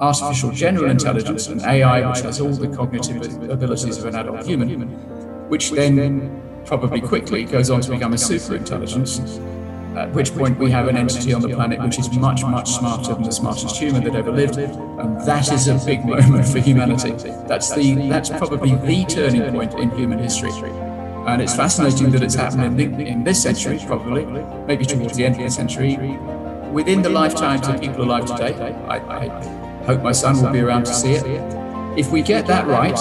artificial general intelligence and AI, which has all the cognitive abilities of an adult human, which then probably quickly goes on to become a super intelligence, at which point we have an entity on the planet which is much, much smarter than the smartest human that ever lived. And that is a big moment for humanity. That's the that's probably the turning point in human history. And it's fascinating that it's happened in, in this century, probably, maybe towards the end of the century, within the lifetimes of people alive today. I, I hope my son will be around to see it. If we get that right,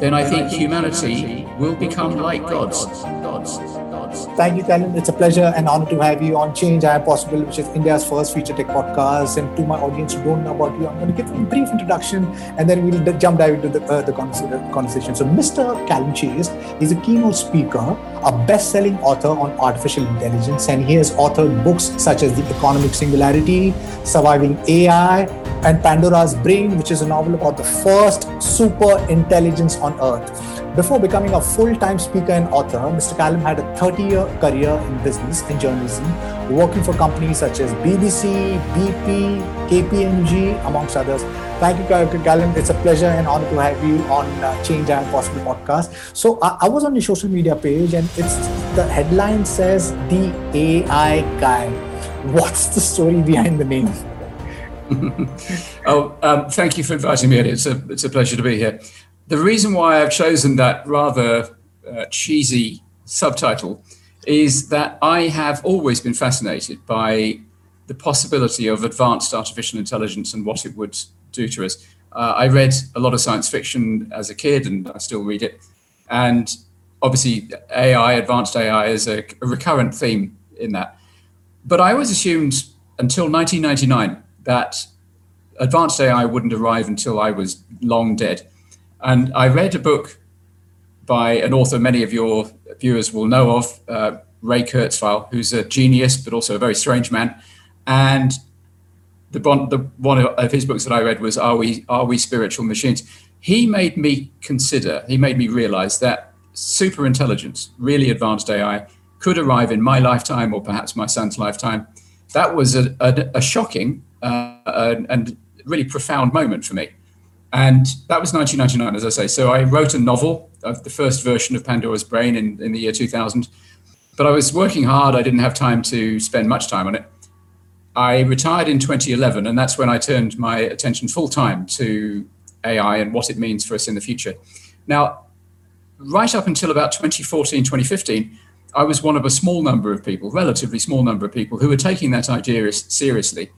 then I think humanity will become like gods. Gods. Thank you, Calum. It's a pleasure and honor to have you on Change I Am Possible, which is India's first feature tech podcast. And to my audience who don't know about you, I'm going to give a brief introduction and then we'll jump dive into the, uh, the conversation. So, Mr. Calum Chace is a keynote speaker, a best selling author on artificial intelligence, and he has authored books such as The Economic Singularity, Surviving AI, and Pandora's Brain, which is a novel about the first super intelligence on Earth. Before becoming a full time speaker and author, Mr. Calum had a 30 year career in business and journalism, working for companies such as BBC, BP, KPMG, amongst others. Thank you, Calum. It's a pleasure and honor to have you on uh, Change Am Possible podcast. So, I, I was on your social media page, and it's the headline says the AI guy. What's the story behind the name? oh, um, thank you for inviting me. It's a it's a pleasure to be here. The reason why I've chosen that rather uh, cheesy subtitle is that I have always been fascinated by the possibility of advanced artificial intelligence and what it would do to us. Uh, I read a lot of science fiction as a kid, and I still read it. And obviously, AI, advanced AI, is a, a recurrent theme in that. But I always assumed until 1999 that advanced AI wouldn't arrive until I was long dead. And I read a book by an author many of your viewers will know of, uh, Ray Kurzweil, who's a genius but also a very strange man. And the one, the one of his books that I read was "Are We Are We Spiritual Machines?" He made me consider, he made me realize that super intelligence, really advanced AI, could arrive in my lifetime or perhaps my son's lifetime. That was a, a, a shocking uh, and really profound moment for me. And that was 1999, as I say. So I wrote a novel of the first version of Pandora's Brain in, in the year 2000. But I was working hard. I didn't have time to spend much time on it. I retired in 2011, and that's when I turned my attention full time to AI and what it means for us in the future. Now, right up until about 2014, 2015, I was one of a small number of people, relatively small number of people, who were taking that idea seriously.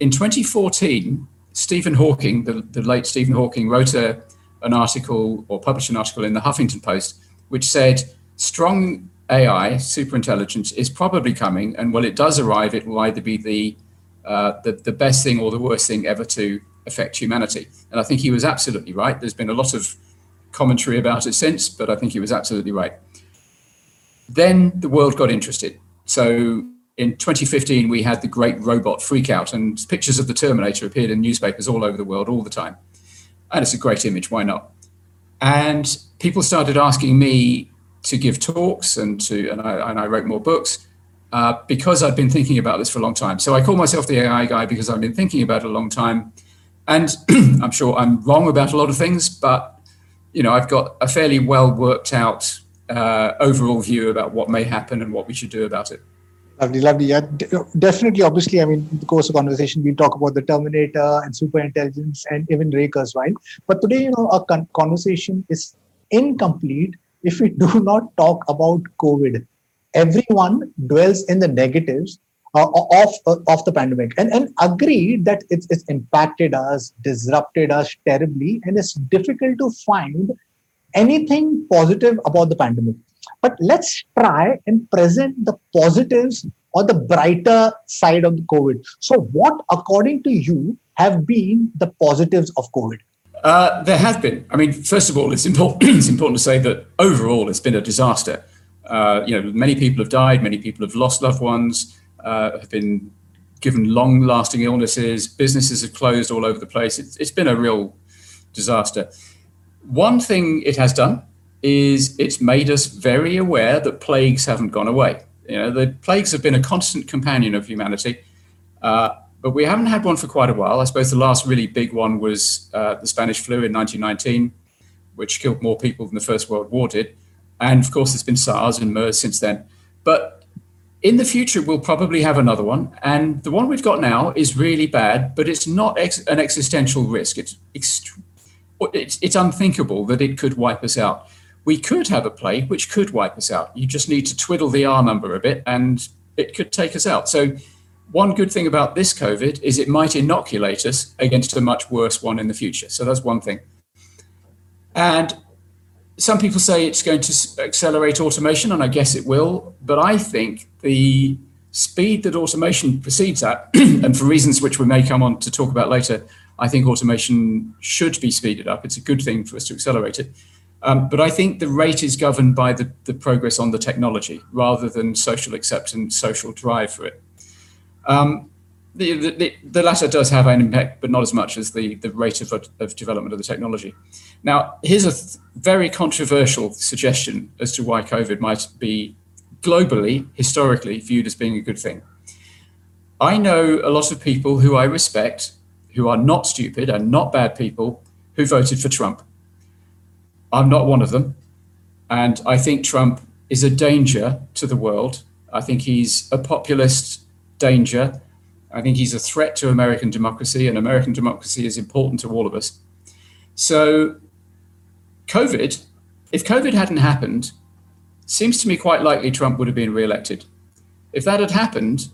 In 2014, Stephen Hawking, the, the late Stephen Hawking, wrote a, an article or published an article in the Huffington Post, which said strong AI, superintelligence, is probably coming, and when it does arrive, it will either be the, uh, the the best thing or the worst thing ever to affect humanity. And I think he was absolutely right. There's been a lot of commentary about it since, but I think he was absolutely right. Then the world got interested. So in 2015, we had the great robot freakout, and pictures of the Terminator appeared in newspapers all over the world all the time. And it's a great image, why not? And people started asking me to give talks, and to and I, and I wrote more books uh, because I'd been thinking about this for a long time. So I call myself the AI guy because I've been thinking about it a long time, and I'm sure I'm wrong about a lot of things, but you know I've got a fairly well worked out uh, overall view about what may happen and what we should do about it. Lovely, lovely. Yeah, definitely. Obviously, I mean, in the course of conversation, we'll talk about the Terminator and super intelligence and even Ray Kurzweil. But today, you know, our con- conversation is incomplete if we do not talk about COVID. Everyone dwells in the negatives uh, of uh, of the pandemic and and agree that it's, it's impacted us, disrupted us terribly, and it's difficult to find anything positive about the pandemic. But let's try and present the positives or the brighter side of COVID. So, what, according to you, have been the positives of COVID? Uh, there have been. I mean, first of all, it's important. it's important to say that overall, it's been a disaster. Uh, you know, many people have died. Many people have lost loved ones. Uh, have been given long-lasting illnesses. Businesses have closed all over the place. It's, it's been a real disaster. One thing it has done is it's made us very aware that plagues haven't gone away. You know, the plagues have been a constant companion of humanity. Uh, but we haven't had one for quite a while. I suppose the last really big one was uh, the Spanish flu in 1919, which killed more people than the First World War did. And of course, there's been SARS and MERS since then. But in the future, we'll probably have another one. And the one we've got now is really bad, but it's not ex- an existential risk. It's, ext- it's, it's unthinkable that it could wipe us out. We could have a plague which could wipe us out. You just need to twiddle the R number a bit and it could take us out. So one good thing about this COVID is it might inoculate us against a much worse one in the future. So that's one thing. And some people say it's going to accelerate automation, and I guess it will. But I think the speed that automation proceeds at, and for reasons which we may come on to talk about later, I think automation should be speeded up. It's a good thing for us to accelerate it. Um, but I think the rate is governed by the, the progress on the technology rather than social acceptance, social drive for it. Um, the, the, the, latter does have an impact, but not as much as the, the rate of, of development of the technology. Now, here's a th- very controversial suggestion as to why COVID might be globally, historically, viewed as being a good thing. I know a lot of people who I respect, who are not stupid and not bad people, who voted for Trump. I'm not one of them. And I think Trump is a danger to the world. I think he's a populist danger. I think he's a threat to American democracy, and American democracy is important to all of us. So, COVID, if COVID hadn't happened, seems to me quite likely Trump would have been re-elected. If that had happened,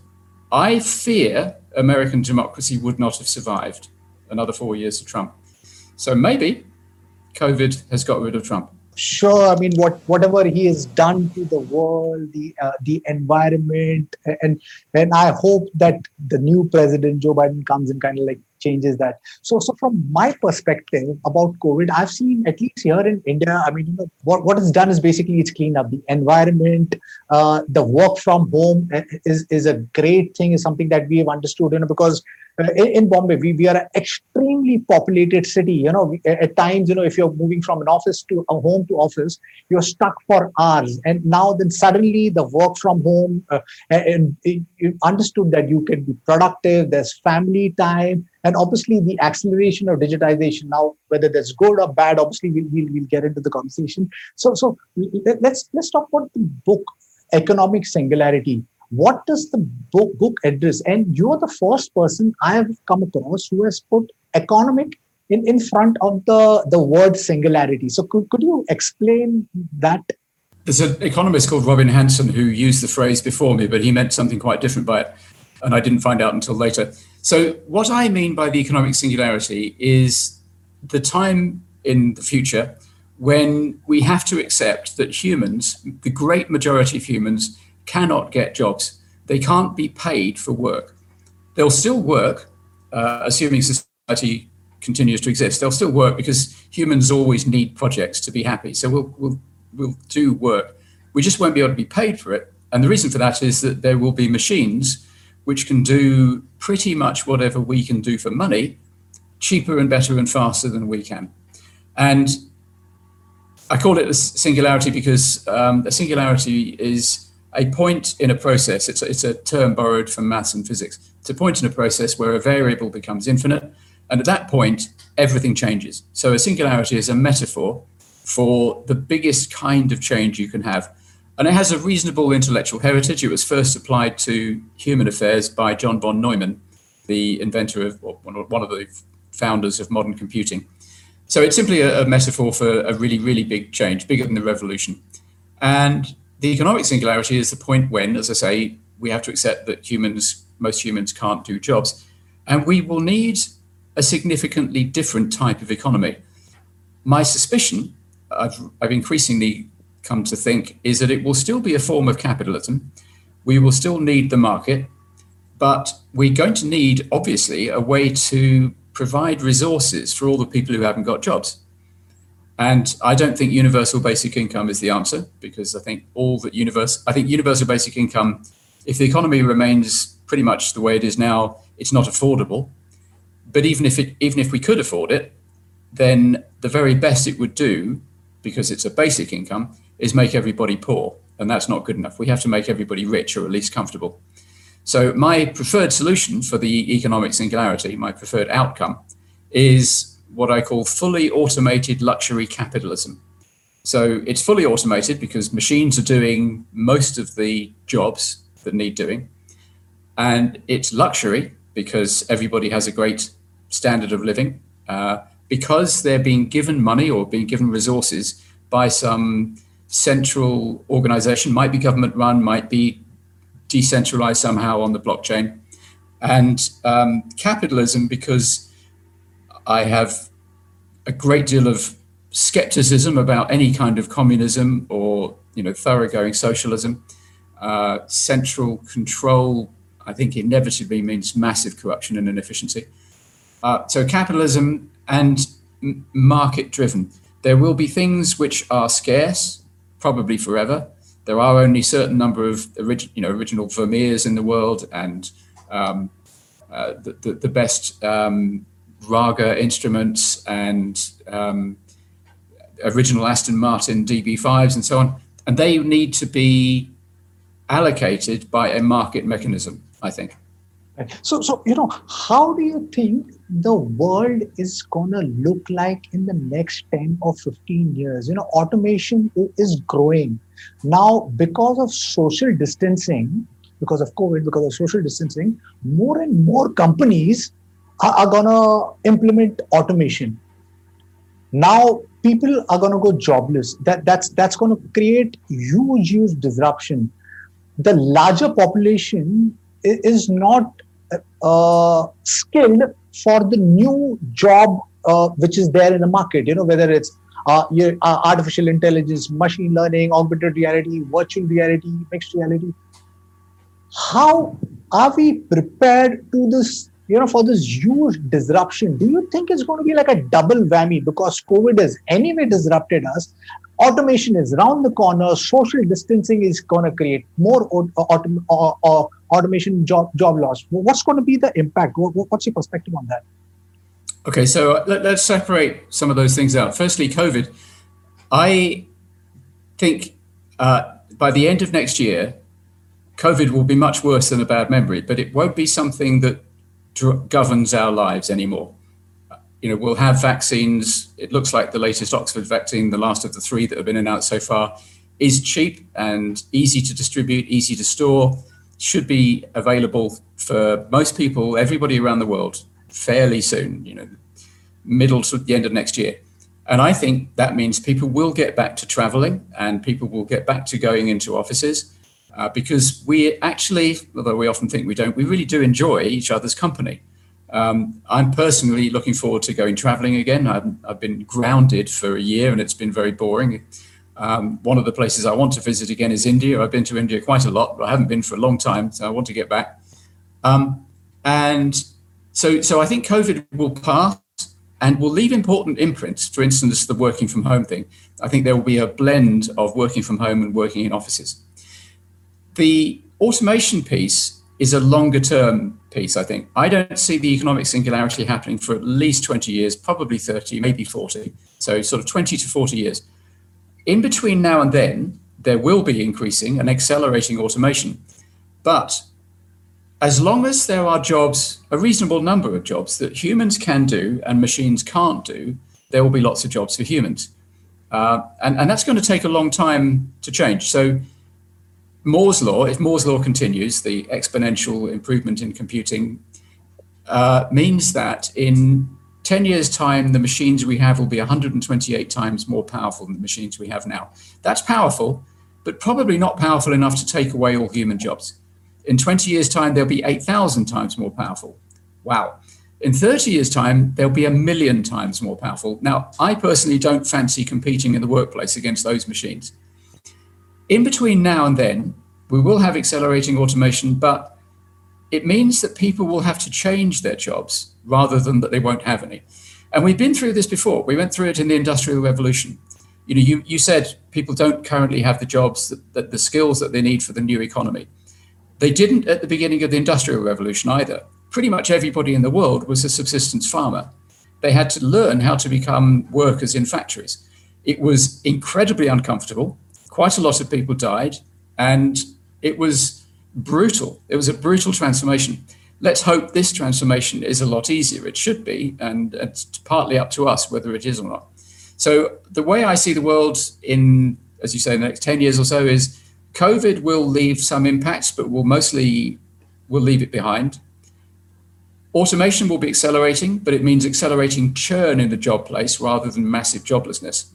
I fear American democracy would not have survived another four years of Trump. So maybe COVID has got rid of Trump. Sure i mean what whatever he has done to the world the uh, the environment and and i hope that the new president joe biden comes and kind of like changes that. So so from my perspective about covid i've seen at least here in india i mean you know what what is done is basically it's cleaned up. The environment uh, the work from home uh, is is a great thing. Is something that we have understood you know because in, in, Bombay, we, we are an extremely populated city. You know, we, at times, you know, if you're moving from an office to a home to office, you're stuck for hours. And now, then suddenly, the work from home, uh, and, you understood that you can be productive. There's family time, and obviously the acceleration of digitization. Now, whether that's good or bad, obviously we'll, we'll, we'll get into the conversation. So, so let's let's talk about the book, Economic Singularity what does the book, book address? And you're the first person I have come across who has put economic in, in front of the, the word singularity. So could, could you explain that? There's an economist called Robin Hanson who used the phrase before me, but he meant something quite different by it. And I didn't find out until later. So, what I mean by the economic singularity is the time in the future when we have to accept that humans, the great majority of humans, cannot get jobs. They can't be paid for work. They'll still work, uh, assuming society continues to exist. They'll still work because humans always need projects to be happy. So we'll, we'll, we'll do work. We just won't be able to be paid for it. And the reason for that is that there will be machines which can do pretty much whatever we can do for money cheaper and better and faster than we can. And I call it a singularity because um, a singularity is a point in a process, it's a, it's a term borrowed from maths and physics. It's a point in a process where a variable becomes infinite. And at that point, everything changes. So a singularity is a metaphor for the biggest kind of change you can have. And it has a reasonable intellectual heritage. It was first applied to human affairs by John von Neumann, the inventor of, one of the founders of modern computing. So it's simply a, a metaphor for a really, really big change, bigger than the revolution. And the economic singularity is the point when, as I say, we have to accept that humans, most humans can't do jobs. And we will need a significantly different type of economy. My suspicion, I've, I've increasingly come to think, is that it will still be a form of capitalism. We will still need the market, but we're going to need, obviously, a way to provide resources for all the people who haven't got jobs. And I don't think universal basic income is the answer because I think all that universe, I think universal basic income, if the economy remains pretty much the way it is now, it's not affordable. But even if it, even if we could afford it, then the very best it would do, because it's a basic income, is make everybody poor, and that's not good enough. We have to make everybody rich or at least comfortable. So, my preferred solution for the economic singularity, my preferred outcome, is what I call fully automated luxury capitalism. So, it's fully automated because machines are doing most of the jobs that need doing. And it's luxury because everybody has a great standard of living, uh, because they're being given money or being given resources by some central organization, might be government run, might be decentralized somehow on the blockchain. And um, capitalism, because I have a great deal of skepticism about any kind of communism or you know thoroughgoing socialism. Uh, central control, I think, inevitably means massive corruption and inefficiency. Uh, so capitalism and m- market driven. There will be things which are scarce, probably forever. There are only certain number of you know original Vermeers in the world, and um, uh, the, the, the best um, Raga instruments and um, original Aston Martin DB5s and so on, and they need to be allocated by a market mechanism. I think. So, so you know, how do you think the world is gonna look like in the next ten or fifteen years? You know, automation is growing now because of social distancing, because of COVID, because of social distancing. More and more companies are, gonna implement automation. Now, people are gonna go jobless. That that's that's gonna create huge, huge disruption. The larger population is not uh, skilled for the new job uh, which is there in the market. You know, whether it's uh, your, uh, artificial intelligence, machine learning, augmented reality, virtual reality, mixed reality. How are we prepared to this? You know, for this huge disruption, do you think it's going to be like a double whammy? Because COVID has anyway disrupted us, automation is around the corner. Social distancing is going to create more autom- uh, uh, automation job job loss. What's going to be the impact? What's your perspective on that? Okay so let, us separate some of those things out. Firstly covid. I think uh, by the end of next year covid will be much worse than a bad memory but it won't be something that governs our lives anymore you know, we'll have vaccines. It looks like the latest Oxford vaccine, the last of the three that have been announced so far, is cheap and easy to distribute, easy to store, should be available for most people, everybody around the world, fairly soon, you know, middle to the end of next year. And I think that means people will get back to traveling and people will get back to going into offices uh, because we actually, although we often think we don't, we really do enjoy each other's company. Um, I'm personally looking forward to going traveling again. I've, I've, been grounded for a year and it's been very boring. Um, one of the places I want to visit again is India. I've been to India quite a lot, but I haven't been for a long time, so I want to get back. Um, and so, so I think COVID will pass and will leave important imprints. For instance, the working from home thing. I think there will be a blend of working from home and working in offices. The automation piece is a longer term piece, I think. I don't see the economic singularity happening for at least 20 years, probably 30, maybe 40. So, sort of 20 to 40 years. In between now and then, there will be increasing and accelerating automation. But as long as there are jobs, a reasonable number of jobs that humans can do and machines can't do, there will be lots of jobs for humans. Uh, and, and that's going to take a long time to change. So, Moore's law, if Moore's law continues, the exponential improvement in computing uh, means that in 10 years' time, the machines we have will be 128 times more powerful than the machines we have now. That's powerful, but probably not powerful enough to take away all human jobs. In 20 years' time, they'll be 8,000 times more powerful. Wow. In 30 years' time, they'll be a million times more powerful. Now, I personally don't fancy competing in the workplace against those machines. In between now and then, we will have accelerating automation, but it means that people will have to change their jobs rather than that they won't have any. And we've been through this before. We went through it in the Industrial Revolution. You know, you, you said people don't currently have the jobs, that, that the skills that they need for the new economy. They didn't at the beginning of the Industrial Revolution either. Pretty much everybody in the world was a subsistence farmer. They had to learn how to become workers in factories. It was incredibly uncomfortable quite a lot of people died, and it was brutal. It was a brutal transformation. Let's hope this transformation is a lot easier. It should be, and it's partly up to us whether it is or not. So the way I see the world in, as you say, the next 10 years or so is COVID will leave some impacts, but will mostly will leave it behind. Automation will be accelerating, but it means accelerating churn in the job place rather than massive joblessness.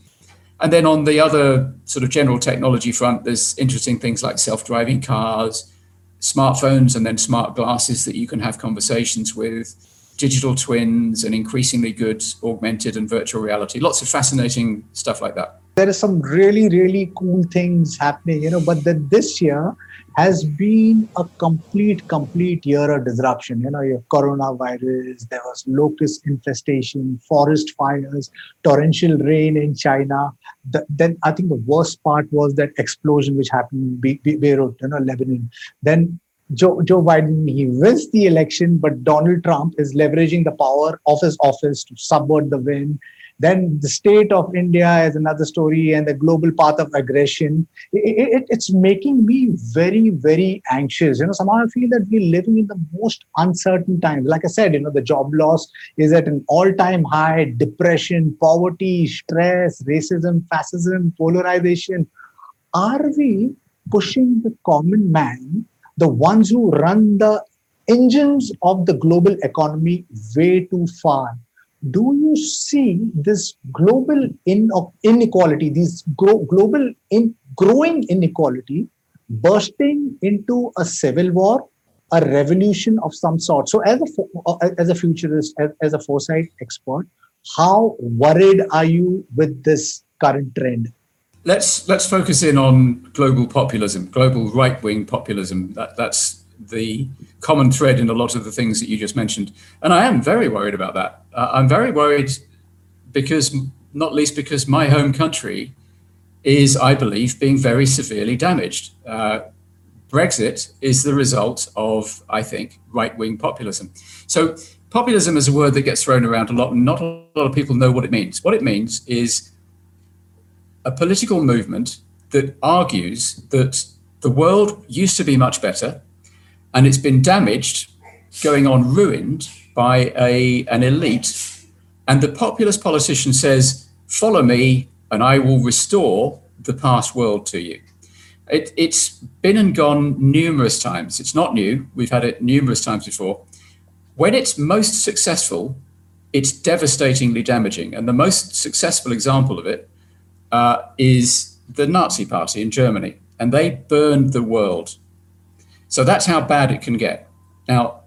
And then on the other sort of general technology front, there's interesting things like self-driving cars, smartphones, and then smart glasses that you can have conversations with, digital twins, and increasingly good augmented and virtual reality. Lots of fascinating stuff like that. There is some really, really cool things happening, you know, but then this year has been a complete, complete year of disruption. You know, your coronavirus, there was locust infestation, forest fires, torrential rain in China. The, then I think the worst part was that explosion which happened in Be- Beirut, you know, Lebanon. Then Joe, Joe Biden, he wins the election, but Donald Trump is leveraging the power of his office to subvert the win then the state of India is another story, and the global path of aggression. It, it, it's making me very, very anxious. You know, somehow I feel that we're living in the most uncertain times. Like I said, you know, the job loss is at an all-time high. Depression, poverty, stress, racism, fascism, polarization. Are we pushing the common man, the ones who run the engines of the global economy, way too far? Do you see this global in, inequality, this global in, growing inequality bursting into a civil war, a revolution of some sort? So, as a, uh, as a futurist, as, as a foresight expert, how worried are you with this current trend? Let's let's focus in on global populism, global right wing populism. That, that's the common thread in a lot of the things that you just mentioned. And I am very worried about that. Uh, I'm very worried because, not least because my home country is, I believe, being very severely damaged. Uh, Brexit is the result of, I think, right wing populism. So, populism is a word that gets thrown around a lot, and not a lot of people know what it means. What it means is a political movement that argues that the world used to be much better and it's been damaged, going on ruined by a an elite. And the populist politician says, "Follow me, and I will restore the past world to you." It, it's been and gone numerous times. It's not new. We've had it numerous times before. When it's most successful, it's devastatingly damaging. And the most successful example of it uh, is the Nazi Party in Germany. And they burned the world so that's how bad it can get. Now,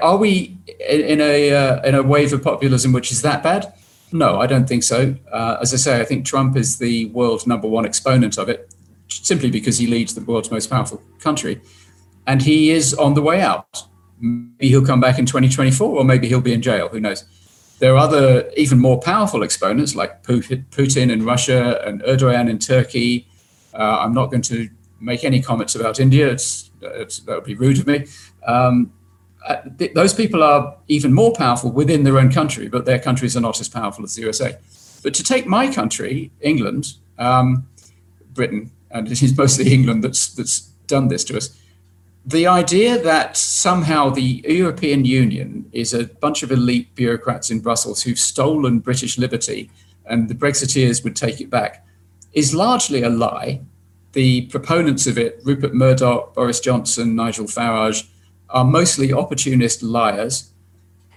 are we in a uh, in a wave of populism which is that bad? No, I don't think so. Uh, as I say, I think Trump is the world's number one exponent of it, simply because he leads the world's most powerful country, and he is on the way out. Maybe he'll come back in 2024, or maybe he'll be in jail. Who knows? There are other, even more powerful exponents like Putin in Russia and Erdogan in Turkey. Uh, I'm not going to make any comments about India. It's, it's, that would be rude of me. Um, uh, th- those people are even more powerful within their own country, but their countries are not as powerful as the USA. But to take my country, England, um, Britain, and it is mostly England that's that's done this to us. The idea that somehow the European Union is a bunch of elite bureaucrats in Brussels who've stolen British liberty and the Brexiteers would take it back is largely a lie the proponents of it, Rupert Murdoch, Boris Johnson, Nigel Farage, are mostly opportunist liars.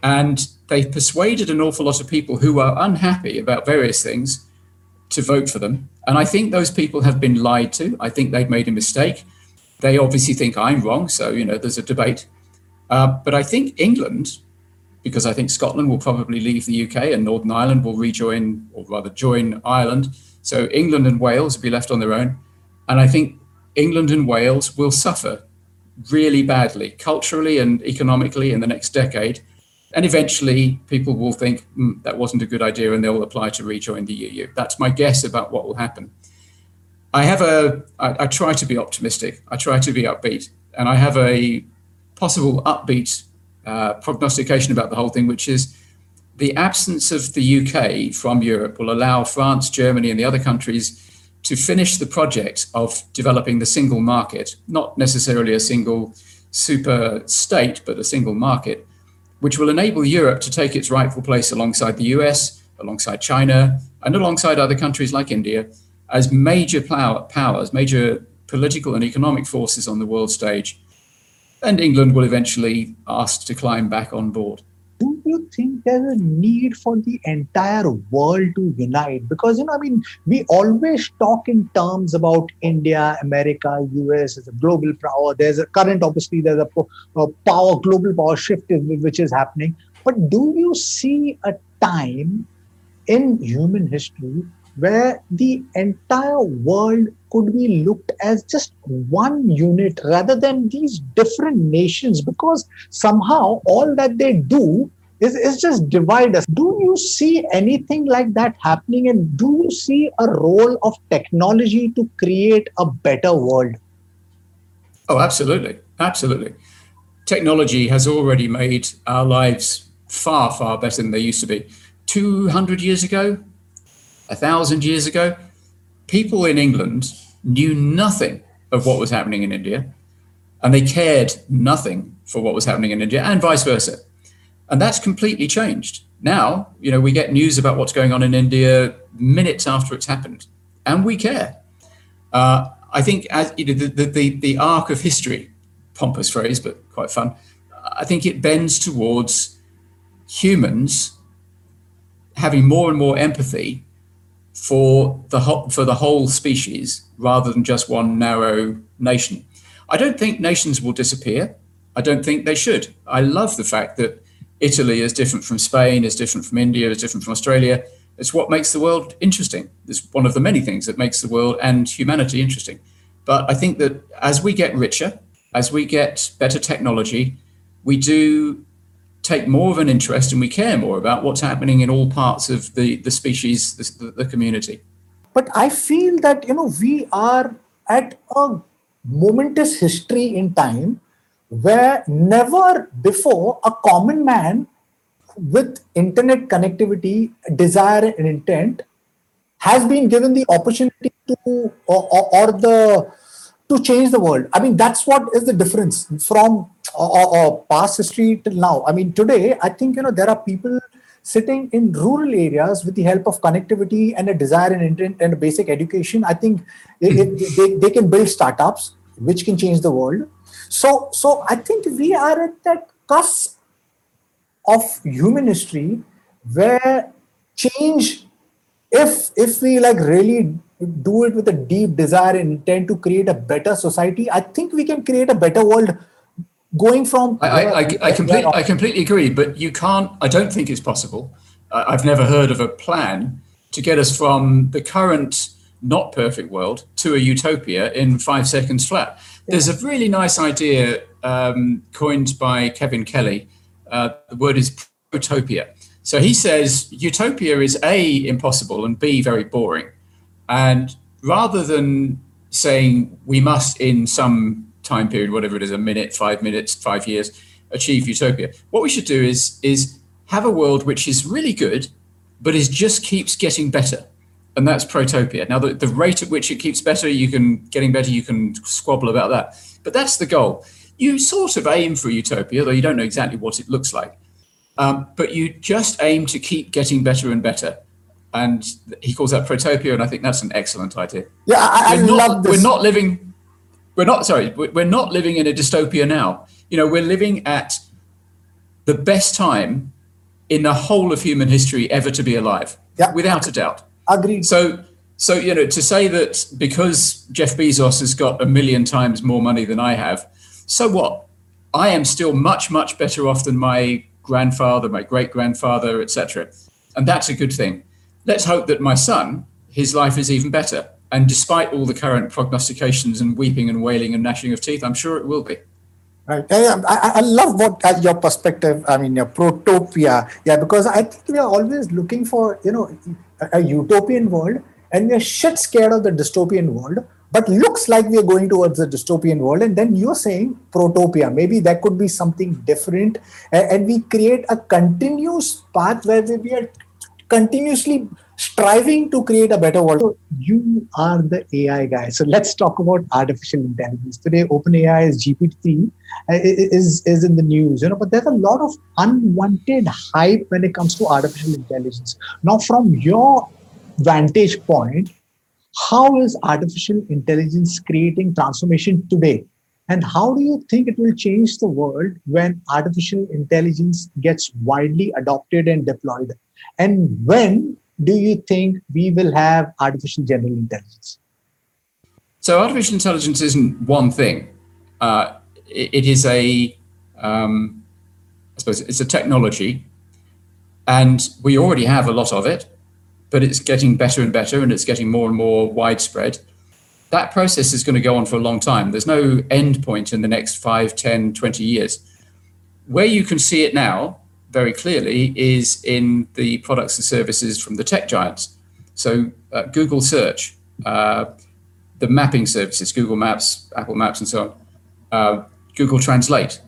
And they've persuaded an awful lot of people who are unhappy about various things to vote for them. And I think those people have been lied to. I think they've made a mistake. They obviously think I'm wrong. So, you know, there's a debate. Uh, but I think England, because I think Scotland will probably leave the UK and Northern Ireland will rejoin, or rather join Ireland. So England and Wales will be left on their own. And I think England and Wales will suffer really badly, culturally and economically, in the next decade. And eventually, people will think mm, that wasn't a good idea and they'll apply to rejoin the EU. That's my guess about what will happen. I have a, I, I try to be optimistic, I try to be upbeat, and I have a possible upbeat uh, prognostication about the whole thing, which is the absence of the UK from Europe will allow France, Germany, and the other countries to finish the project of developing the single market, not necessarily a single super state, but a single market, which will enable Europe to take its rightful place alongside the US, alongside China, and alongside other countries like India as major powers, major political and economic forces on the world stage. And England will eventually ask to climb back on board you think there's a need for the entire world to unite? Because, you know, I mean, we always talk in terms about India, America, US as a global power. There's a current, obviously, there's a, a power, global power shift which is happening. But do you see a time in human history where the entire world could be looked as just one unit rather than these different nations because somehow all that they do is just divide us. Do you see anything like that happening? And do you see a role of technology to create a better world? Oh, absolutely. Absolutely. Technology has already made our lives far, far better than they used to be. 200 years ago, a thousand years ago, people in England knew nothing of what was happening in India, and they cared nothing for what was happening in India, and vice versa. And that's completely changed. Now, you know, we get news about what's going on in India minutes after it's happened, and we care. Uh, I think as you know, the, the, the arc of history, pompous phrase, but quite fun. I think it bends towards humans having more and more empathy for the for the whole species rather than just one narrow nation. I don't think nations will disappear. I don't think they should. I love the fact that Italy is different from Spain, is different from India, is different from Australia. It's what makes the world interesting. It's one of the many things that makes the world and humanity interesting. But I think that as we get richer, as we get better technology, we do take more of an interest and we care more about what's happening in all parts of the, the species, the, the community. But I feel that, you know, we are at a momentous history in time where never before a common man with internet connectivity, desire, and intent has been given the opportunity to or, or, or the to change the world. I mean, that's what is the difference from uh, uh, past history till now. I mean, today I think you know there are people sitting in rural areas with the help of connectivity and a desire and intent and a basic education. I think it, it, they, they can build startups which can change the world so, so I think we are at that cusp of human history where change, if if we like really do it with a deep desire and intent to create a better society, I think we can create a better world going from I, I, I, I, complete, I completely agree but you can't i don't think it's possible. I've never heard of a plan to get us from the current not perfect world to a utopia in five seconds flat there's a really nice idea um, coined by Kevin Kelly. Uh, the word is protopia. So he says utopia is A, impossible, and B, very boring. And rather than saying we must, in some time period, whatever it is, a minute, five minutes, five years, achieve utopia, what we should do is, is have a world which is really good, but is just keeps getting better and that's protopia. Now, the, the rate at which it keeps better, you can getting better, you can squabble about that, but that's the goal. You sort of aim for utopia, though you don't know exactly what it looks like, um, but you just aim to keep getting better and better. And he calls that protopia, and I think that's an excellent idea. Yeah, I, I we're not, love this. We're not living. We're not sorry. We're not living in a dystopia now. You know, we're living at the best time in the whole of human history ever to be alive, yeah. without a doubt. Agreed. So, so you know, to say that because Jeff Bezos has got a million times more money than I have, so what? I am still much, much better off than my grandfather, my great grandfather, etc. And that's a good thing. Let's hope that my son, his life is even better. And despite all the current prognostications and weeping and wailing and gnashing of teeth, I'm sure it will be. Right. I, I love what uh, your perspective. I mean, your protopia. Yeah, because I think we are always looking for you know a, utopian world and we're shit scared of the dystopian world but looks like we're going towards the dystopian world and then you're saying protopia. Maybe that could be something different and, and we create a continuous path where we are continuously striving to create a better world. So you are the AI guy. So let's talk about artificial intelligence. Today, OpenAI is GPT uh, is is in the news, you know, but there's a lot of unwanted hype when it comes to artificial intelligence. Now, from your vantage point, how is artificial intelligence creating transformation today? And how do you think it will change the world when artificial intelligence gets widely adopted and deployed? And when do you think we will have artificial general intelligence? So, artificial intelligence isn't one thing. Uh, it, it is a, um, I suppose, it's a technology, and we already have a lot of it, but it's getting better and better, and it's getting more and more widespread. That process is going to go on for a long time. There's no end point in the next 5, 10, 20 years. Where you can see it now very clearly is in the products and services from the tech giants. So uh, Google Search, uh, the mapping services, Google Maps, Apple Maps, and so on, uh, Google Translate,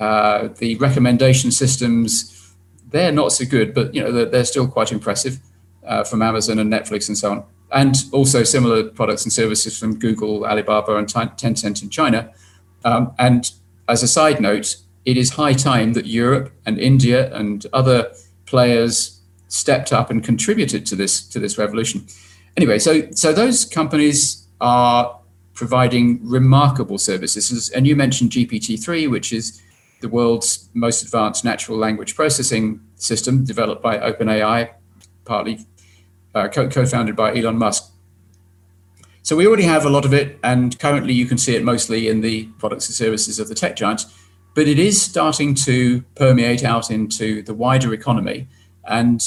uh, the recommendation systems, they're not so good, but you know they're, they're still quite impressive uh, from Amazon and Netflix and so on, and also similar products and services from Google, Alibaba, and Tencent in China. Um, and as a side note, it is high time that Europe and India and other players stepped up and contributed to this to this revolution. Anyway, so so those companies are providing remarkable services, and you mentioned GPT-3, which is the world's most advanced natural language processing system developed by OpenAI, partly uh, co- founded by Elon Musk. So we already have a lot of it, and currently you can see it mostly in the products and services of the tech giants but it is starting to permeate out into the wider economy. And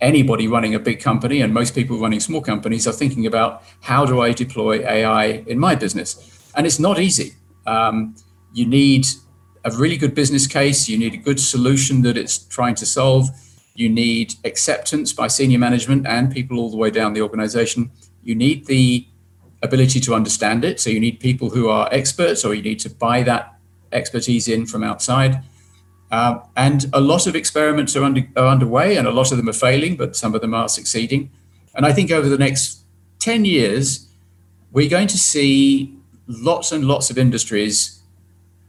anybody running a big company and most people running small companies are thinking about how do I deploy AI in my business? And it's not easy. Um, you need a really good business case, you need a good solution that it's trying to solve, you need acceptance by senior management and people all the way down the organization. You need the ability to understand it. So you need people who are experts, or you need to buy that expertise in from outside. Uh, and a lot of experiments are, under, are underway, and a lot of them are failing, but some of them are succeeding. And I think over the next 10 years, we're going to see lots and lots of industries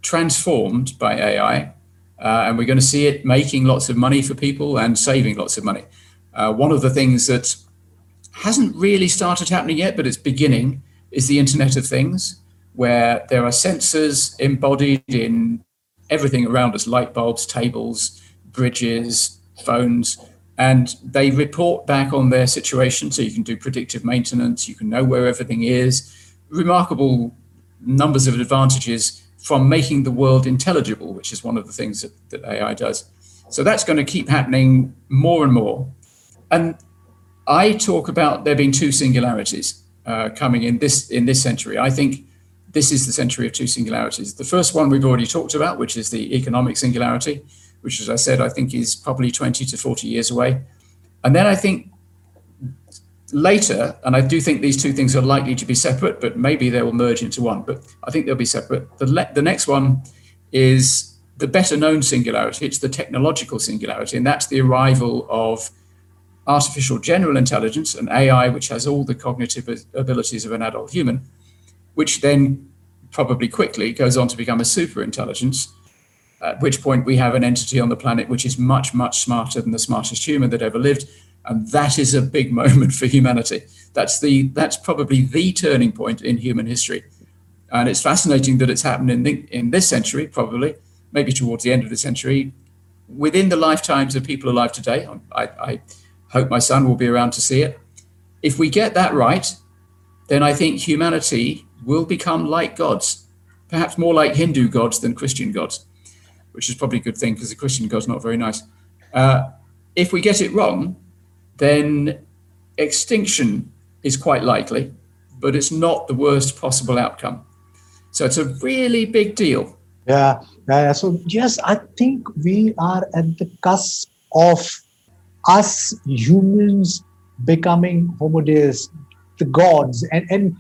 transformed by AI. Uh, and we're going to see it making lots of money for people and saving lots of money. Uh, one of the things that hasn't really started happening yet, but it's beginning, is the Internet of Things where there are sensors embodied in everything around us light bulbs, tables, bridges, phones and they report back on their situation. So you can do predictive maintenance, you can know where everything is. Remarkable numbers of advantages from making the world intelligible, which is one of the things that, that AI does. So that's going to keep happening more and more. And I talk about there being two singularities uh, coming in this in this century. I think this is the century of two singularities. The first one we've already talked about, which is the economic singularity, which, as I said, I think is probably 20 to 40 years away. And then I think later, and I do think these two things are likely to be separate, but maybe they will merge into one, but I think they'll be separate. The, le- the next one is the better known singularity, it's the technological singularity, and that's the arrival of artificial general intelligence, an AI which has all the cognitive abilities of an adult human which then probably quickly goes on to become a superintelligence. At which point we have an entity on the planet which is much, much smarter than the smartest human that ever lived. And that is a big moment for humanity. That's the that's probably the turning point in human history. And it's fascinating that it's happened in the, in this century, probably, maybe towards the end of the century, within the lifetimes of people alive today. I, I hope my son will be around to see it. If we get that right, then I think humanity will become like gods, perhaps more like Hindu gods than Christian gods, which is probably a good thing because the Christian God's not very nice. Uh, if we get it wrong, then extinction is quite likely, but it's not the worst possible outcome. So it's a really big deal. Yeah. yeah. So, yes, I think we are at the cusp of us humans becoming Homo Deus, the gods. And, and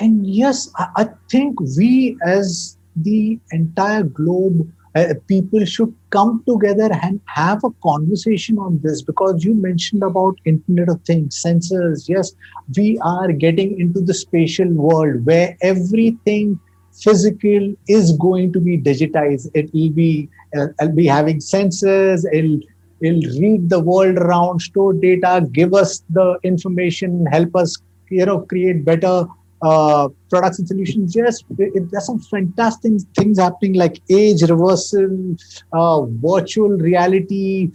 and yes, I, I think we as the entire globe uh, people should come together and have a conversation on this because you mentioned about internet of things sensors. Yes we are getting into the spatial world where everything physical is going to be digitized. It will be uh, it'll be having sensors. It'll it'll read the world around store data give us the information help us you know create better uh, products and solutions. Yes, there's some fantastic things happening like age reversal, uh, virtual reality.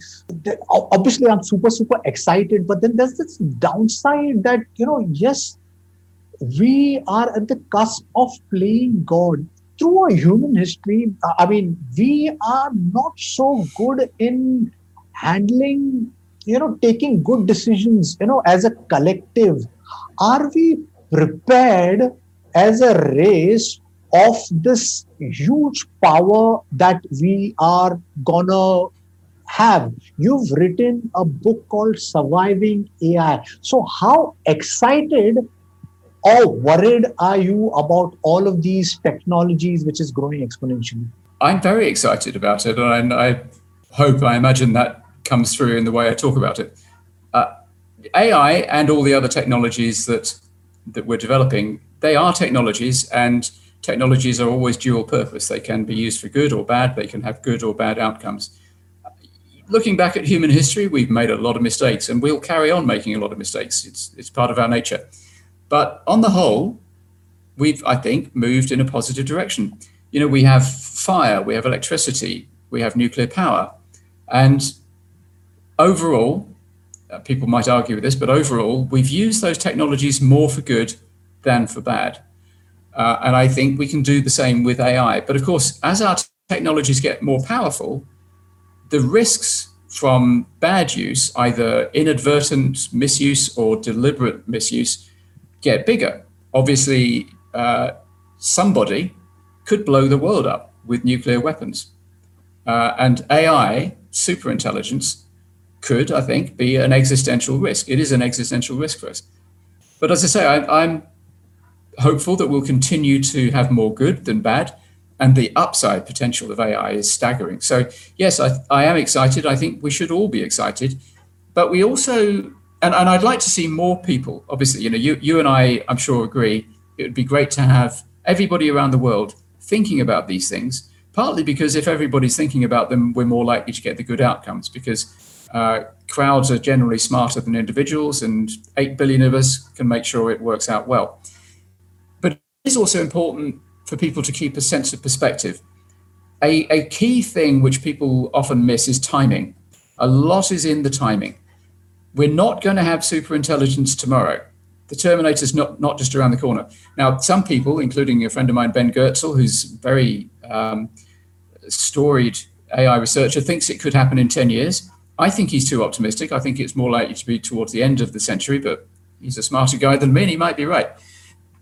Obviously, I'm super, super excited. But then there's this downside that, you know, yes, we are at the cusp of playing God. Through our human history, I mean, we are not so good in handling, you know, taking good decisions, you know, as a collective. Are we prepared as a race of this huge power that we are gonna have. You've written a book called Surviving AI. So, how excited or worried are you about all of these technologies which is growing exponentially? I'm very excited about it, and I hope, I imagine that comes through in the way I talk about it. Uh, AI and all the other technologies that that we're developing, they are technologies, and technologies are always dual purpose. They can be used for good or bad. They can have good or bad outcomes. Looking back at human history, we've made a lot of mistakes, and we'll carry on making a lot of mistakes. It's it's part of our nature. But on the whole, we've I think moved in a positive direction. You know, we have fire, we have electricity, we have nuclear power, and overall, people might argue with this, but overall, we've used those technologies more for good than for bad. Uh, and I think we can do the same with AI. But of course, as our technologies get more powerful, the risks from bad use, either inadvertent misuse or deliberate misuse, get bigger. Obviously, uh, somebody could blow the world up with nuclear weapons. Uh, and AI, superintelligence, could, I think, be an existential risk. It is an existential risk for us. But as I say, I, am hopeful that we'll continue to have more good than bad. And the upside potential of AI is staggering. So, yes, I, I am excited. I think we should all be excited. But we also, and, and I'd like to see more people, obviously, you know, you, you and I, I'm sure, agree it would be great to have everybody around the world thinking about these things partly because if everybody's thinking about them, we're more likely to get the good outcomes because uh, crowds are generally smarter than individuals, and 8 billion of us can make sure it works out well. But it is also important for people to keep a sense of perspective. A, a key thing which people often miss is timing. A lot is in the timing. We're not going to have super intelligence tomorrow. The Terminator's not, not just around the corner. Now, some people, including a friend of mine, Ben Goertzel, who's very um, storied AI researcher, thinks it could happen in 10 years. I think he's too optimistic. I think it's more likely to be towards the end of the century, but he's a smarter guy than me and he might be right.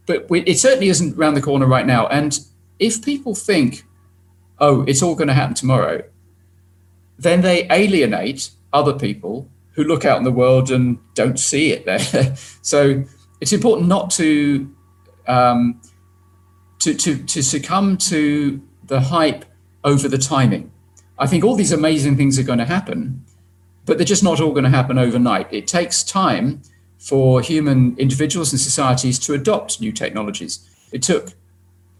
But we, it certainly isn't around the corner right now. And if people think, oh, it's all going to happen tomorrow, then they alienate other people who look out in the world and don't see it there. so it's important not to, um, to, to, to succumb to the hype over the timing. I think all these amazing things are going to happen, but they're just not all going to happen overnight. It takes time for human individuals and societies to adopt new technologies. It took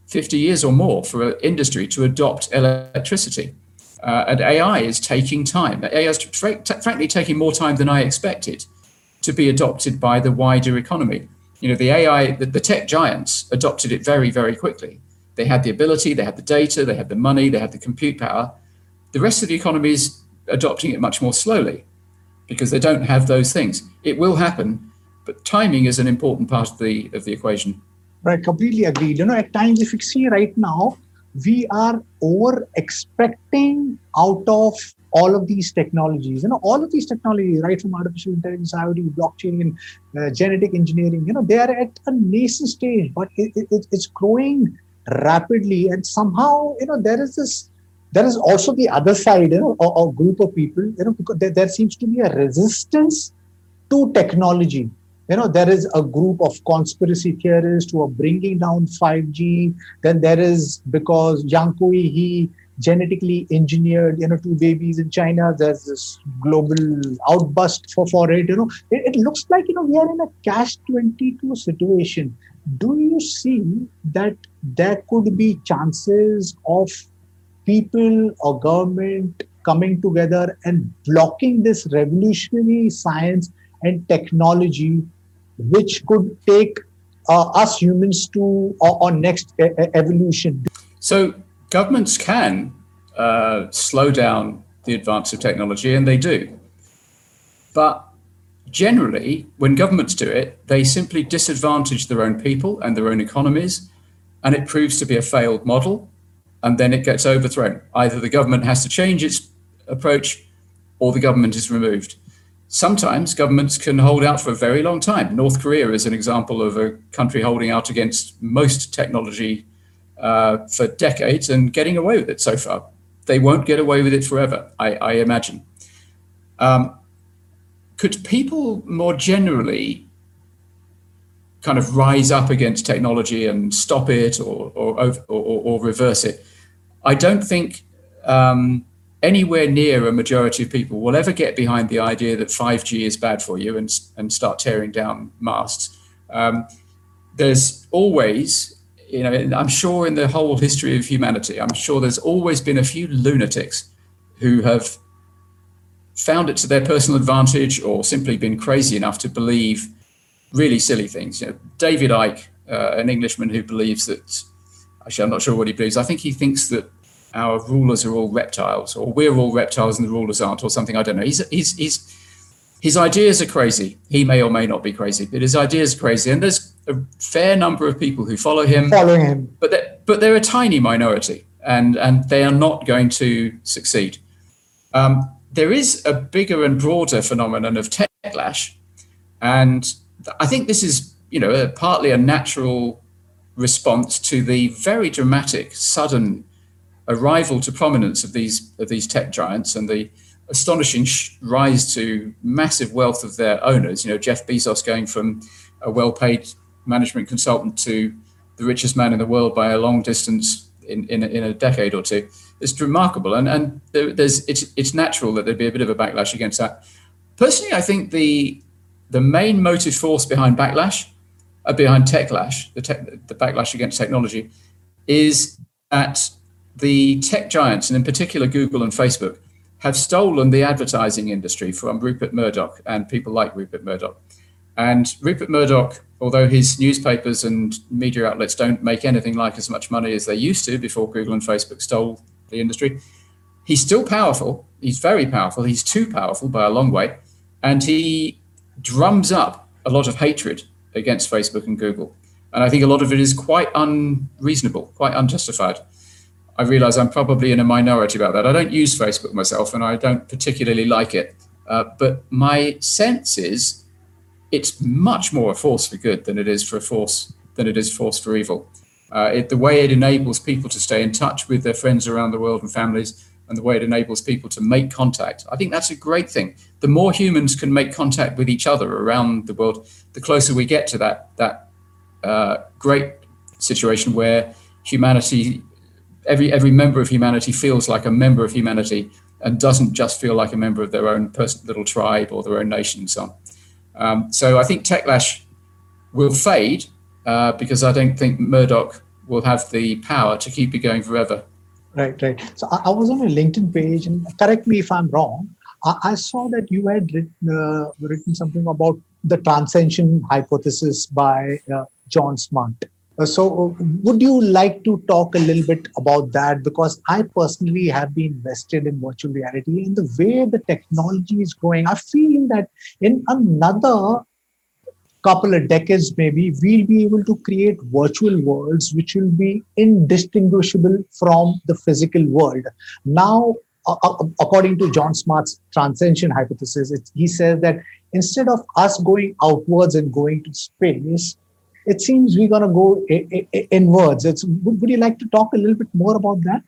50 years or more for an industry to adopt electricity. Uh, and AI is taking time. AI is frankly taking more time than I expected to be adopted by the wider economy. You know, the AI, the, the tech giants adopted it very, very quickly. They had the ability, they had the data, they had the money, they had the compute power. The rest of the economy is adopting it much more slowly because they don't have those things. It will happen, but timing is an important part of the of the equation. Right, completely agreed. You know, at times if you see right now, we are over expecting out of all of these technologies. You know, all of these technologies, right from artificial intelligence, IoT, blockchain, and uh, genetic engineering. You know, they are at a nascent stage, but it, it, it's growing rapidly, and somehow, you know, there is this there is also the other side, you know, a, a group of people, you know, because there, there seems to be a resistance to technology. You know, there is a group of conspiracy theorists who are bringing down 5G. Then there is because Jiankui He genetically engineered, you know, two babies in China. There's this global outburst for, for it. You know, it, it looks like, you know, we are in a catch 22 situation. Do you see that there could be chances of people or government coming together and blocking this revolutionary science and technology, which could take uh, us humans to our, next e- evolution? So governments can uh, slow down the advance of technology, and they do. But generally, when governments do it, they simply disadvantage their own people and their own economies, and it proves to be a failed model, and then it gets overthrown. Either the government has to change its approach, or the government is removed. Sometimes governments can hold out for a very long time. North Korea is an example of a country holding out against most technology uh, for decades and getting away with it so far. They won't get away with it forever, I, I imagine. Um, could people more generally kind of rise up against technology and stop it or, or, or, or reverse it? I don't think um, anywhere near a majority of people will ever get behind the idea that 5G is bad for you and, and start tearing down masts. Um, there's always you know, I'm sure in the whole history of humanity, I'm sure there's always been a few lunatics who have found it to their personal advantage or simply been crazy enough to believe really silly things. You know, David Icke, uh, an Englishman who believes that, actually, I'm not sure what he believes. I think he thinks that our rulers are all reptiles, or we're all reptiles and the rulers aren't, or something. I don't know. He's he's he's his ideas are crazy. He may or may not be crazy, but his ideas are crazy. And there's a fair number of people who follow him. Following him. But they're, but they're a tiny minority and, and they are not going to succeed. Um, there is a bigger and broader phenomenon of techlash. And I think this is, you know, a, partly a natural response to the very dramatic, sudden arrival to prominence of these of these tech giants and the astonishing rise to massive wealth of their owners. You know, Jeff Bezos going from a well-paid management consultant to the richest man in the world by a long distance in, in, a, in a decade or two. It's remarkable, and and there, there's it's it's natural that there'd be a bit of a backlash against that. Personally, I think the the main motive force behind backlash, uh, behind techlash, the the backlash against technology, is that the tech giants, and in particular Google and Facebook, have stolen the advertising industry from Rupert Murdoch and people like Rupert Murdoch. And Rupert Murdoch, although his newspapers and media outlets don't make anything like as much money as they used to before Google and Facebook stole the industry, he's still powerful. He's very powerful. He's too powerful by a long way. And he drums up a lot of hatred against Facebook and Google. And I think a lot of it is quite unreasonable, quite unjustified. I realize I'm probably in a minority about that. I don't use Facebook myself and I don't particularly like it. Uh, but my sense is it's much more a force for good than it is for a force than it is force for evil. Uh, it, the way it enables people to stay in touch with their friends around the world and families, and the way it enables people to make contact, I think that's a great thing. The more humans can make contact with each other around the world, the closer we get to that that uh, great situation where humanity every every member of humanity feels like a member of humanity and doesn't just feel like a member of their own personal little tribe or their own nation and so on. Um, so I think Techlash will fade uh, because I don't think Murdoch will have the power to keep it going forever. Right, right. So I, I was on a LinkedIn page, and correct me if I'm wrong. I, I saw that you had written, uh, written something about the transcension hypothesis by uh, John Smart. Uh, so, would you like to talk a little bit about that? Because I personally have been invested in virtual reality and the way the technology is growing. I feel that in another couple of decades, maybe we'll be able to create virtual worlds which will be indistinguishable from the physical world. Now, according to John Smart's transcension hypothesis, he says that instead of us going outwards and going to space, it seems we're going to go inwards. It's, would you like to talk a little bit more about that?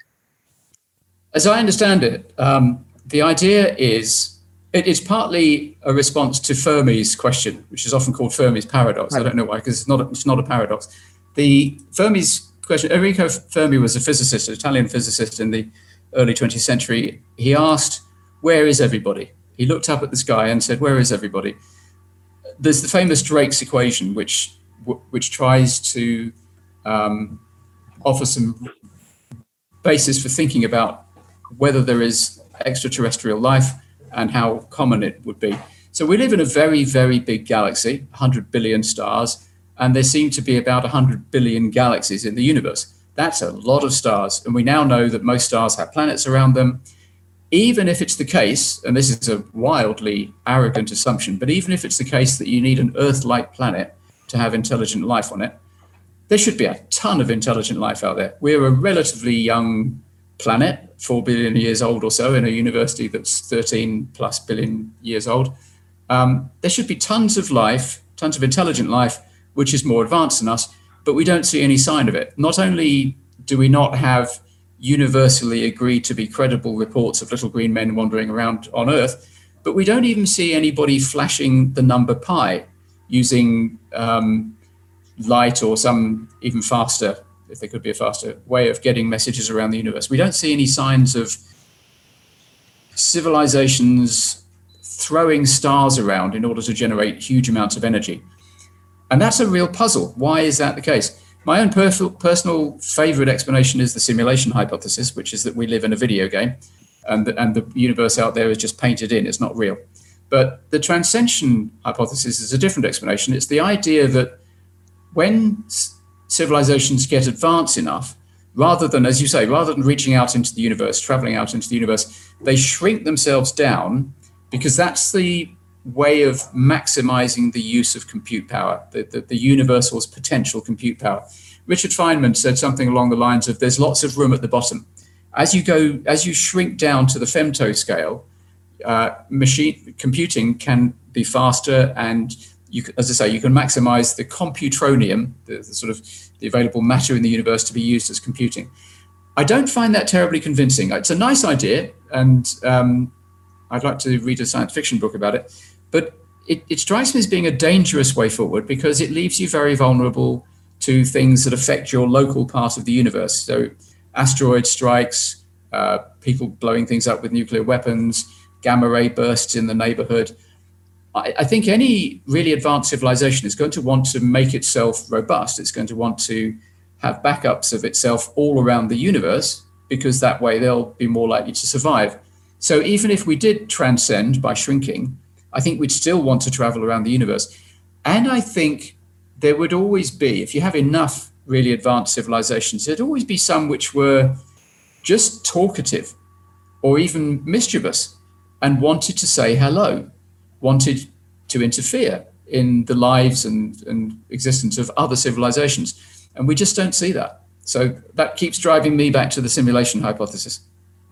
As I understand it, um, the idea is it is partly a response to Fermi's question, which is often called Fermi's paradox. Right. I don't know why, because it's not a, it's not a paradox. The Fermi's question. Enrico Fermi was a physicist, an Italian physicist in the early 20th century, he asked, Where is everybody? He looked up at the sky and said, Where is everybody? There's the famous Drake's equation, which, which tries to um, offer some basis for thinking about whether there is extraterrestrial life and how common it would be. So we live in a very, very big galaxy, 100 billion stars, and there seem to be about 100 billion galaxies in the universe. That's a lot of stars. And we now know that most stars have planets around them. Even if it's the case, and this is a wildly arrogant assumption, but even if it's the case that you need an Earth like planet to have intelligent life on it, there should be a ton of intelligent life out there. We're a relatively young planet, 4 billion years old or so, in a university that's 13 plus billion years old. Um, there should be tons of life, tons of intelligent life, which is more advanced than us, but we don't see any sign of it. Not only do we not have universally agreed to be credible reports of little green men wandering around on Earth, but we don't even see anybody flashing the number pi using um, light or some even faster, if there could be a faster way of getting messages around the universe. We don't see any signs of civilizations throwing stars around in order to generate huge amounts of energy. And that's a real puzzle. Why is that the case? My own personal favorite explanation is the simulation hypothesis, which is that we live in a video game and the, and the universe out there is just painted in, it's not real. But the transcension hypothesis is a different explanation. It's the idea that when civilizations get advanced enough, rather than, as you say, rather than reaching out into the universe, traveling out into the universe, they shrink themselves down because that's the way of maximizing the use of compute power, the, the, the, universal's potential compute power. Richard Feynman said something along the lines of there's lots of room at the bottom. As you go, as you shrink down to the femto scale, uh, machine computing can be faster and you, as I say, you can maximize the computronium, the, the, sort of the available matter in the universe to be used as computing. I don't find that terribly convincing. It's a nice idea, and um, I'd like to read a science fiction book about it, but it, it strikes me as being a dangerous way forward because it leaves you very vulnerable to things that affect your local part of the universe. So, asteroid strikes, uh, people blowing things up with nuclear weapons, gamma ray bursts in the neighborhood I, I think any really advanced civilization is going to want to make itself robust. It's going to want to have backups of itself all around the universe because that way they'll be more likely to survive. So even if we did transcend by shrinking, I think we'd still want to travel around the universe. And I think there would always be, if you have enough really advanced civilizations, there'd always be some which were just talkative or even mischievous and wanted to say hello wanted to interfere in the lives and, and existence of other civilizations. And we just don't see that. So that keeps driving me back to the simulation hypothesis.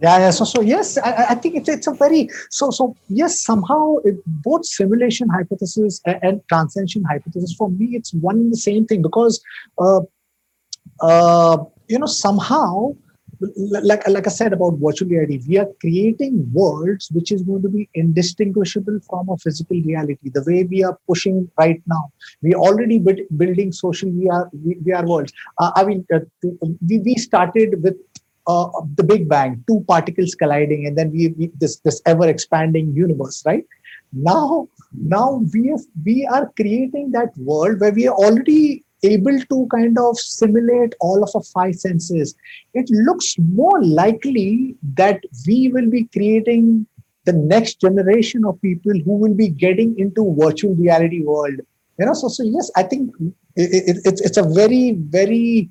Yeah, yeah. So, so yes, I, I think it's, it's a very so so yes. Somehow, it, both simulation hypothesis and, and hypothesis for me, it's one and the same thing because, uh, uh, you know, somehow like like I said about virtual reality, we are creating worlds which is going to be indistinguishable from a physical reality. The way we are pushing right now, we already build, building social VR VR worlds. Uh, I mean, uh, we we started with uh, the Big Bang, two particles colliding, and then we, we this this ever expanding universe, right? Now, now we have, we are creating that world where we are already able to kind of simulate all of our five senses, it looks more likely that we will be creating the next generation of people who will be getting into virtual reality world. You know, so so yes, I think it, it, it's it's a very very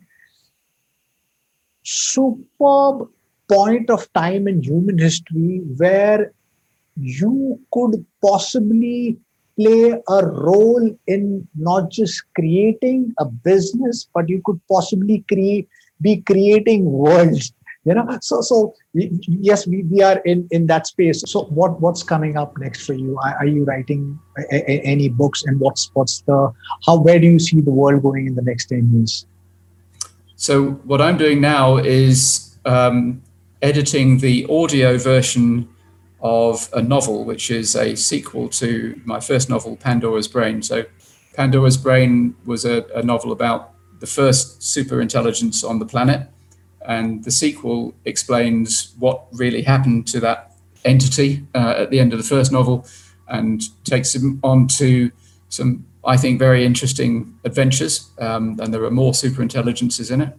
superb point of time in human history where you could possibly play a role in not just creating a business, but you could possibly create be creating worlds. You know, so so yes, we, we are in in that space. So what what's coming up next for you? Are, are you writing a, a, any books, and what's what's the how where do you see the world going in the next ten years? So what I'm doing now is um, editing the audio version of a novel, which is a sequel to my first novel, Pandora's Brain. So, Pandora's Brain was a, a novel about the first super intelligence on the planet. and the sequel explains what really happened to that entity uh, at the end of the first novel and takes him on to some, I think, very interesting adventures. Um, and there are more super intelligences in it.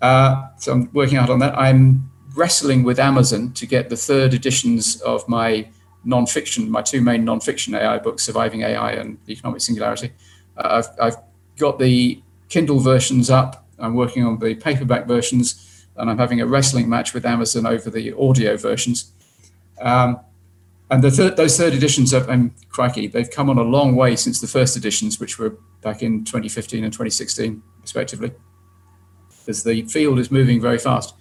Uh, so I'm working out on that. I'm wrestling with Amazon to get the third editions of my non-fiction, my two main non-fiction AI books, Surviving AI and Economic Singularity. Uh, I've, I've got the Kindle versions up. I'm working on the paperback versions, and I'm having a wrestling match with Amazon over the audio versions. Um, and third, those third editions, have, and crikey, they've come on a long way since the first editions, which were back in 2015 and 2016, respectively, because the field is moving very fast.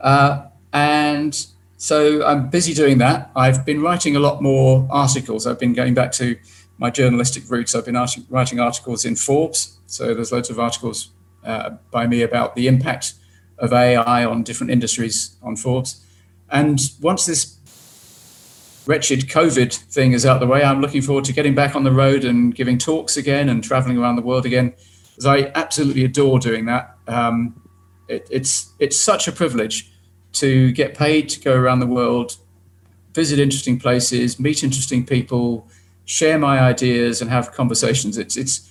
Uh, and so I'm busy doing that. I've been writing a lot more articles. I've been going back to my journalistic roots. I've been writing articles in Forbes. So there's loads of articles uh, by me about the impact of AI on different industries on Forbes. And once this wretched COVID thing is out the way, I'm looking forward to getting back on the road and giving talks again and traveling around the world again, because I absolutely adore doing that. Um, it, it's it's such a privilege to get paid to go around the world, visit interesting places, meet interesting people, share my ideas, and have conversations. It's it's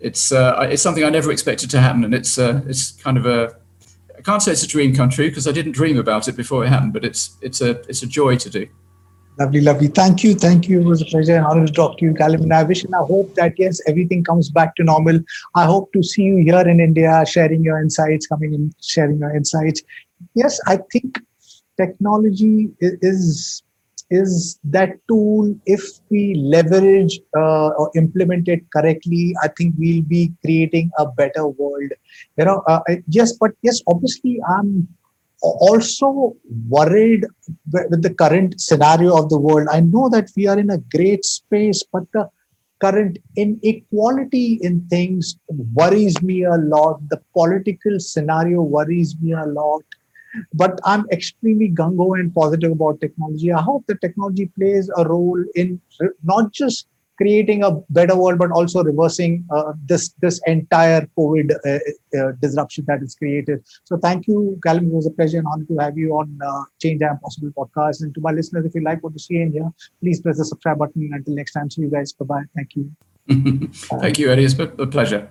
it's uh, it's something I never expected to happen, and it's uh, it's kind of a I can't say it's a dream come true because I didn't dream about it before it happened, but it's it's a it's a joy to do. Lovely, lovely. Thank you. Thank you. It was a pleasure and honor to talk to you, Calum. And I wish and I hope that, yes, everything comes back to normal. I hope to see you here in India, sharing your insights, coming in, sharing your insights. Yes, I think technology is is that tool if we leverage uh, or implement it correctly i think we'll be creating a better world you know uh, yes but yes obviously i'm also worried with the current scenario of the world. I know that we are in a great space, but the current inequality in things worries me a lot. The political scenario worries me a lot. But I'm extremely gung ho and positive about technology. I hope the technology plays a role in not just creating a better world, but also reversing uh, this this entire COVID uh, uh, disruption that is created. So thank you, Calum. It was a pleasure and honor to have you on uh, Change and Possible podcast. And to my listeners, if you like what you see in here, please press the subscribe button. Until next time, see you guys. Bye bye. Thank you. thank you, Eddie. It's a pleasure.